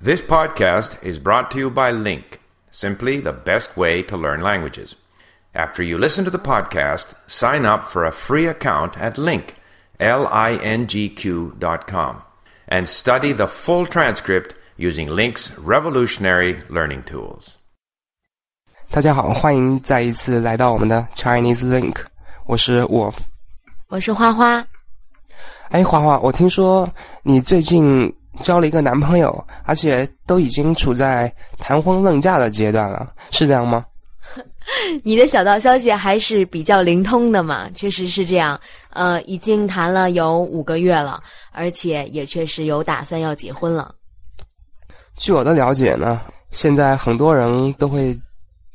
This podcast is brought to you by Link, simply the best way to learn languages. After you listen to the podcast, sign up for a free account at Link, L-I-N-G-Q dot com, and study the full transcript using Link's revolutionary learning tools. 大家好，欢迎再一次来到我们的 Chinese Link，我是 Wolf，我是花花。哎，花花，我听说你最近 交了一个男朋友，而且都已经处在谈婚论嫁的阶段了，是这样吗？你的小道消息还是比较灵通的嘛，确实是这样。呃，已经谈了有五个月了，而且也确实有打算要结婚了。据我的了解呢，现在很多人都会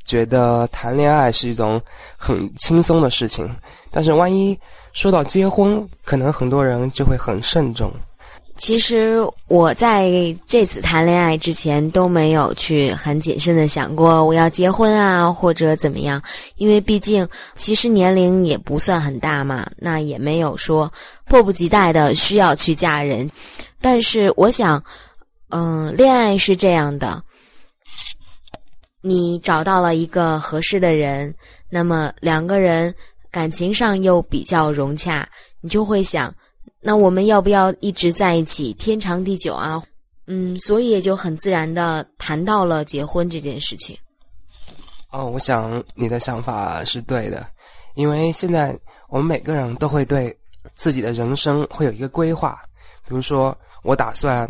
觉得谈恋爱是一种很轻松的事情，但是万一说到结婚，可能很多人就会很慎重。其实我在这次谈恋爱之前都没有去很谨慎的想过我要结婚啊或者怎么样，因为毕竟其实年龄也不算很大嘛，那也没有说迫不及待的需要去嫁人。但是我想，嗯，恋爱是这样的，你找到了一个合适的人，那么两个人感情上又比较融洽，你就会想，那我们要不要一直在一起，天长地久啊？嗯，所以也就很自然的谈到了结婚这件事情。哦，我想你的想法是对的，因为现在我们每个人都会对自己的人生会有一个规划，比如说我打算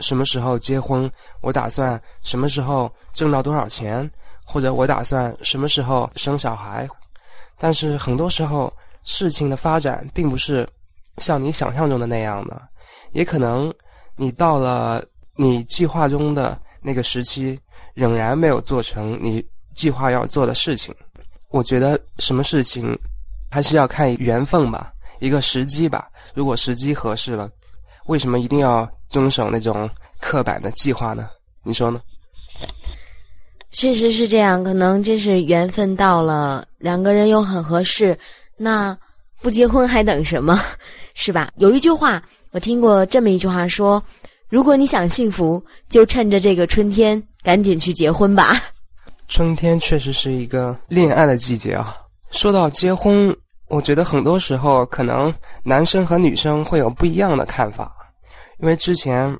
什么时候结婚，我打算什么时候挣到多少钱，或者我打算什么时候生小孩。但是很多时候事情的发展并不是像你想象中的那样的，也可能你到了你计划中的那个时期，仍然没有做成你计划要做的事情。我觉得什么事情还是要看缘分吧，一个时机吧。如果时机合适了，为什么一定要遵守那种刻板的计划呢？你说呢？确实是这样，可能真是缘分到了，两个人又很合适，那不结婚还等什么？是吧？有一句话我听过这么一句话说：如果你想幸福，就趁着这个春天赶紧去结婚吧。春天确实是一个恋爱的季节啊。说到结婚，我觉得很多时候可能男生和女生会有不一样的看法，因为之前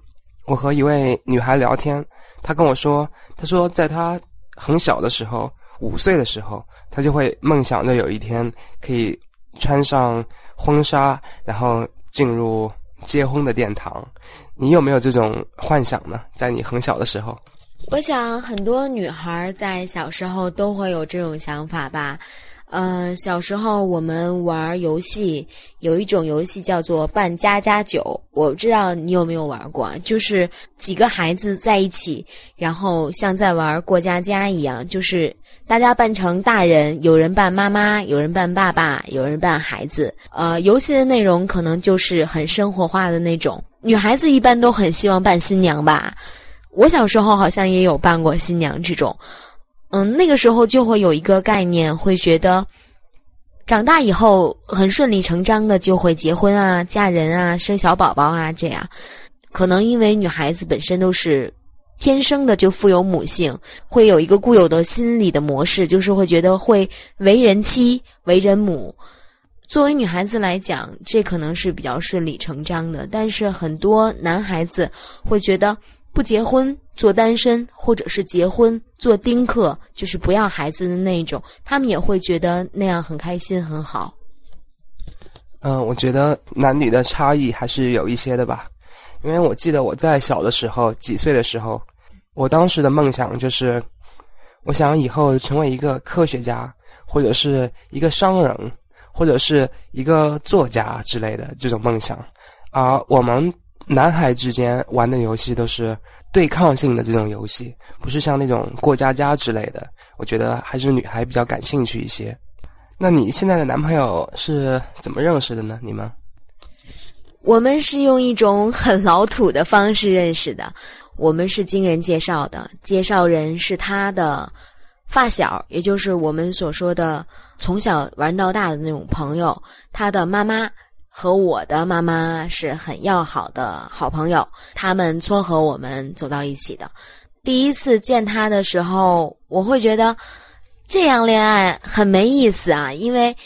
我和一位女孩聊天，她跟我说，她说在她很小的时候，五岁的时候，她就会梦想着有一天可以穿上婚纱，然后进入结婚的殿堂。你有没有这种幻想呢？在你很小的时候？我想很多女孩在小时候都会有这种想法吧。呃，小时候我们玩游戏，有一种游戏叫做扮家家酒，我不知道你有没有玩过，就是几个孩子在一起，然后像在玩过家家一样，就是大家扮成大人，有人扮妈妈，有人扮爸爸，有人扮孩子。呃，游戏的内容可能就是很生活化的那种。女孩子一般都很希望扮新娘吧。我小时候好像也有扮过新娘这种，嗯，那个时候就会有一个概念，会觉得长大以后很顺理成章的就会结婚啊、嫁人啊、生小宝宝啊，这样。可能因为女孩子本身都是天生的就富有母性，会有一个固有的心理的模式，就是会觉得会为人妻、为人母。作为女孩子来讲，这可能是比较顺理成章的，但是很多男孩子会觉得。不结婚做单身，或者是结婚做丁克，就是不要孩子的那一种，他们也会觉得那样很开心很好。嗯，我觉得男女的差异还是有一些的吧，因为我记得我在小的时候，几岁的时候，我当时的梦想就是，我想以后成为一个科学家，或者是一个商人，或者是一个作家之类的这种梦想，而我们。男孩之间玩的游戏都是对抗性的这种游戏，不是像那种过家家之类的。我觉得还是女孩比较感兴趣一些。那你现在的男朋友是怎么认识的呢？你们？我们是用一种很老土的方式认识的。我们是经人介绍的，介绍人是他的发小，也就是我们所说的从小玩到大的那种朋友，他的妈妈。和我的妈妈是很要好的好朋友，他们撮合我们走到一起的。第一次见他的时候，我会觉得这样恋爱很没意思啊，因为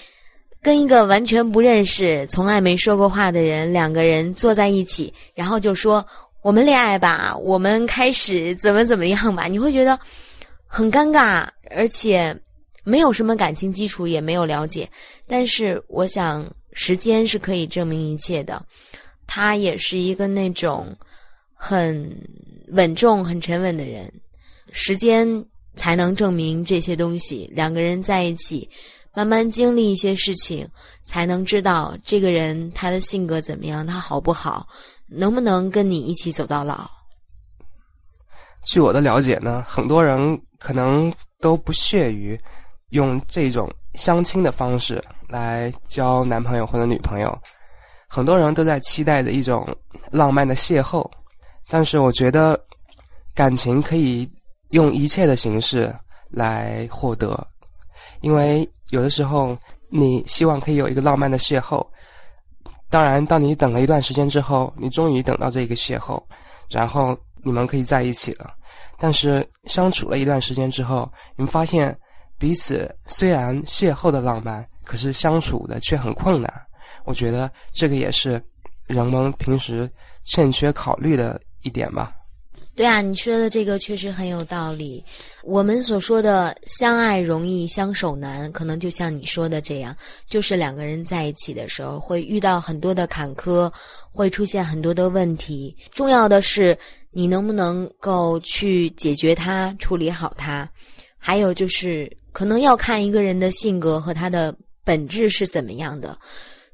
跟一个完全不认识、从来没说过话的人，两个人坐在一起，然后就说我们恋爱吧，我们开始怎么怎么样吧，你会觉得很尴尬，而且没有什么感情基础，也没有了解。但是我想。时间是可以证明一切的，他也是一个那种很稳重、很沉稳的人。时间才能证明这些东西。两个人在一起，慢慢经历一些事情，才能知道这个人他的性格怎么样，他好不好，能不能跟你一起走到老。据我的了解呢，很多人可能都不屑于用这种相亲的方式。来交男朋友或者女朋友，很多人都在期待着一种浪漫的邂逅，但是我觉得感情可以用一切的形式来获得，因为有的时候你希望可以有一个浪漫的邂逅，当然，当你等了一段时间之后，你终于等到这个邂逅，然后你们可以在一起了，但是相处了一段时间之后，你们发现彼此虽然邂逅的浪漫。可是相处的却很困难，我觉得这个也是人们平时欠缺考虑的一点吧。对啊，你说的这个确实很有道理。我们所说的相爱容易相守难，可能就像你说的这样，就是两个人在一起的时候会遇到很多的坎坷，会出现很多的问题。重要的是你能不能够去解决它、处理好它，还有就是可能要看一个人的性格和他的。本质是怎么样的？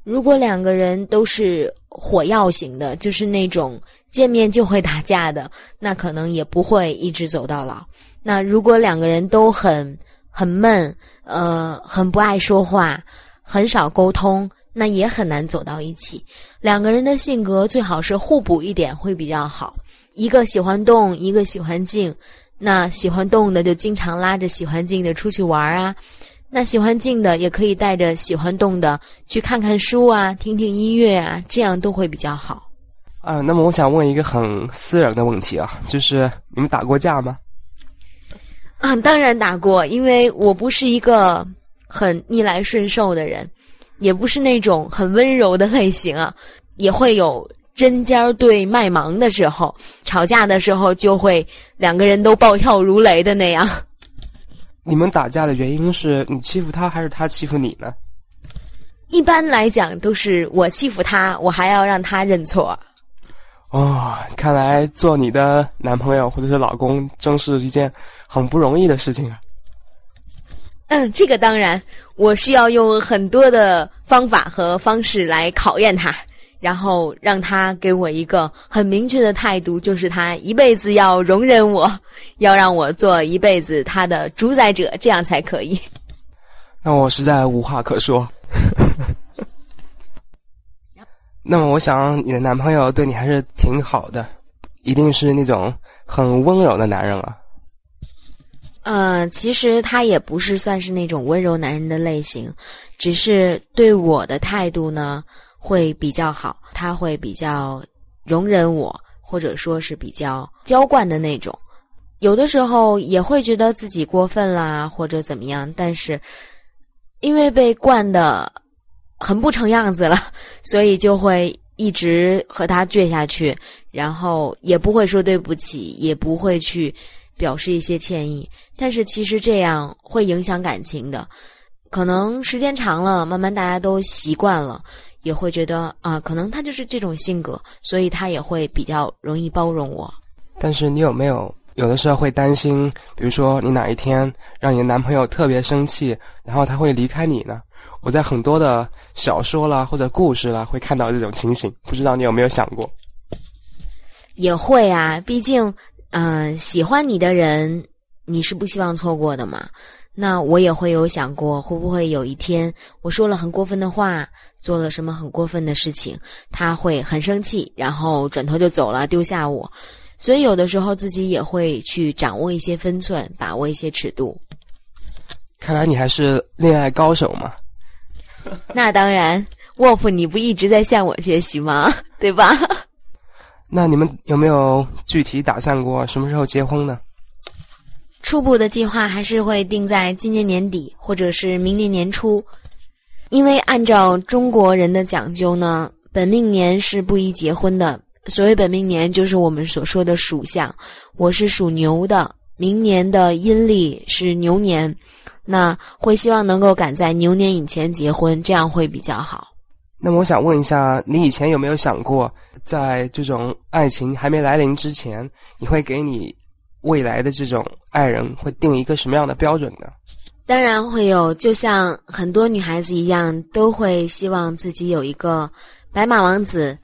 如果两个人都是火药型的，就是那种见面就会打架的，那可能也不会一直走到老。那如果两个人都很很闷，呃，很不爱说话，很少沟通，那也很难走到一起。两个人的性格最好是互补一点会比较好。一个喜欢动，一个喜欢静，那喜欢动的就经常拉着喜欢静的出去玩啊。那喜欢静的也可以带着喜欢动的去看看书啊，听听音乐啊，这样都会比较好。啊，那么我想问一个很私人的问题啊，就是你们打过架吗？啊，当然打过，因为我不是一个很逆来顺受的人，也不是那种很温柔的类型啊，也会有针尖对麦芒的时候，吵架的时候就会两个人都暴跳如雷的那样。你们打架的原因是你欺负他还是他欺负你呢？一般来讲都是我欺负他，我还要让他认错。哦，看来做你的男朋友或者是老公真是一件很不容易的事情啊。嗯，这个当然，我需要用很多的方法和方式来考验他。然后让他给我一个很明确的态度，就是他一辈子要容忍我，要让我做一辈子他的主宰者，这样才可以。那我实在无话可说。那么，我想你的男朋友对你还是挺好的，一定是那种很温柔的男人啊。呃，其实他也不是算是那种温柔男人的类型，只是对我的态度呢。会比较好，他会比较容忍我，或者说是比较娇惯的那种。有的时候也会觉得自己过分啦，或者怎么样。但是因为被惯的很不成样子了，所以就会一直和他倔下去，然后也不会说对不起，也不会去表示一些歉意。但是其实这样会影响感情的，可能时间长了，慢慢大家都习惯了。也会觉得啊，可能他就是这种性格，所以他也会比较容易包容我。但是你有没有有的时候会担心，比如说你哪一天让你的男朋友特别生气，然后他会离开你呢？我在很多的小说啦或者故事啦会看到这种情形，不知道你有没有想过？也会啊，毕竟嗯，喜欢你的人，你是不希望错过的嘛。那我也会有想过，会不会有一天我说了很过分的话，做了什么很过分的事情，他会很生气，然后转头就走了，丢下我。所以有的时候自己也会去掌握一些分寸，把握一些尺度。看来你还是恋爱高手嘛？那当然，，Wolf，，你不一直在向我学习吗？对吧？那你们有没有具体打算过什么时候结婚呢？初步的计划还是会定在今年年底，或者是明年年初。因为按照中国人的讲究呢，本命年是不宜结婚的。所谓本命年，就是我们所说的属相。我是属牛的，明年的阴历是牛年，那会希望能够赶在牛年以前结婚，这样会比较好。那么我想问一下，你以前有没有想过，在这种爱情还没来临之前，你会给你未来的这种爱人会定一个什么样的标准呢？当然会有，就像很多女孩子一样，都会希望自己有一个白马王子。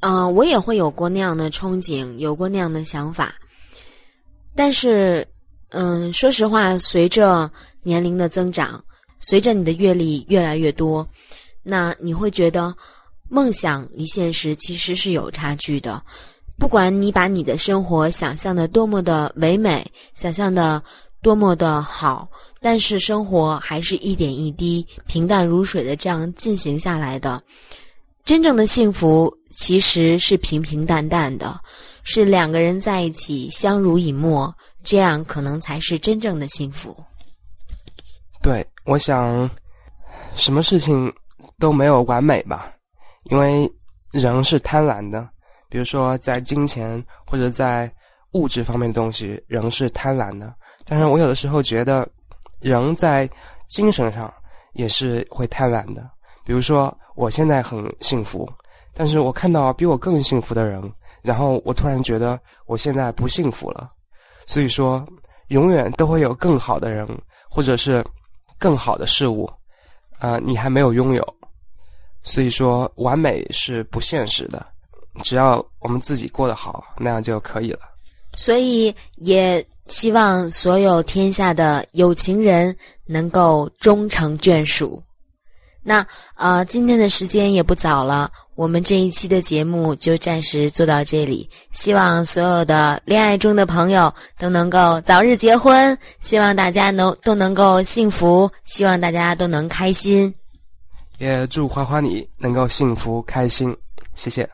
嗯，我也会有过那样的憧憬，有过那样的想法。但是，嗯，说实话，随着年龄的增长，随着你的阅历越来越多，那你会觉得梦想离现实其实是有差距的。不管你把你的生活想象的多么的唯美，想象的多么的好，但是生活还是一点一滴平淡如水的这样进行下来的。真正的幸福其实是平平淡淡的，是两个人在一起相濡以沫，这样可能才是真正的幸福。对，我想，什么事情都没有完美吧，因为人是贪婪的。比如说，在金钱或者在物质方面的东西，人是贪婪的。但是我有的时候觉得，人在精神上也是会贪婪的。比如说。我现在很幸福，但是我看到比我更幸福的人，然后我突然觉得我现在不幸福了。所以说，永远都会有更好的人，或者是更好的事物，啊，你还没有拥有。所以说，完美是不现实的，只要我们自己过得好，那样就可以了。所以，也希望所有天下的有情人能够终成眷属。那呃，今天的时间也不早了，我们这一期的节目就暂时做到这里。希望所有的恋爱中的朋友都能够早日结婚，希望大家能都能够幸福，希望大家都能开心。也祝花花你能够幸福开心，谢谢。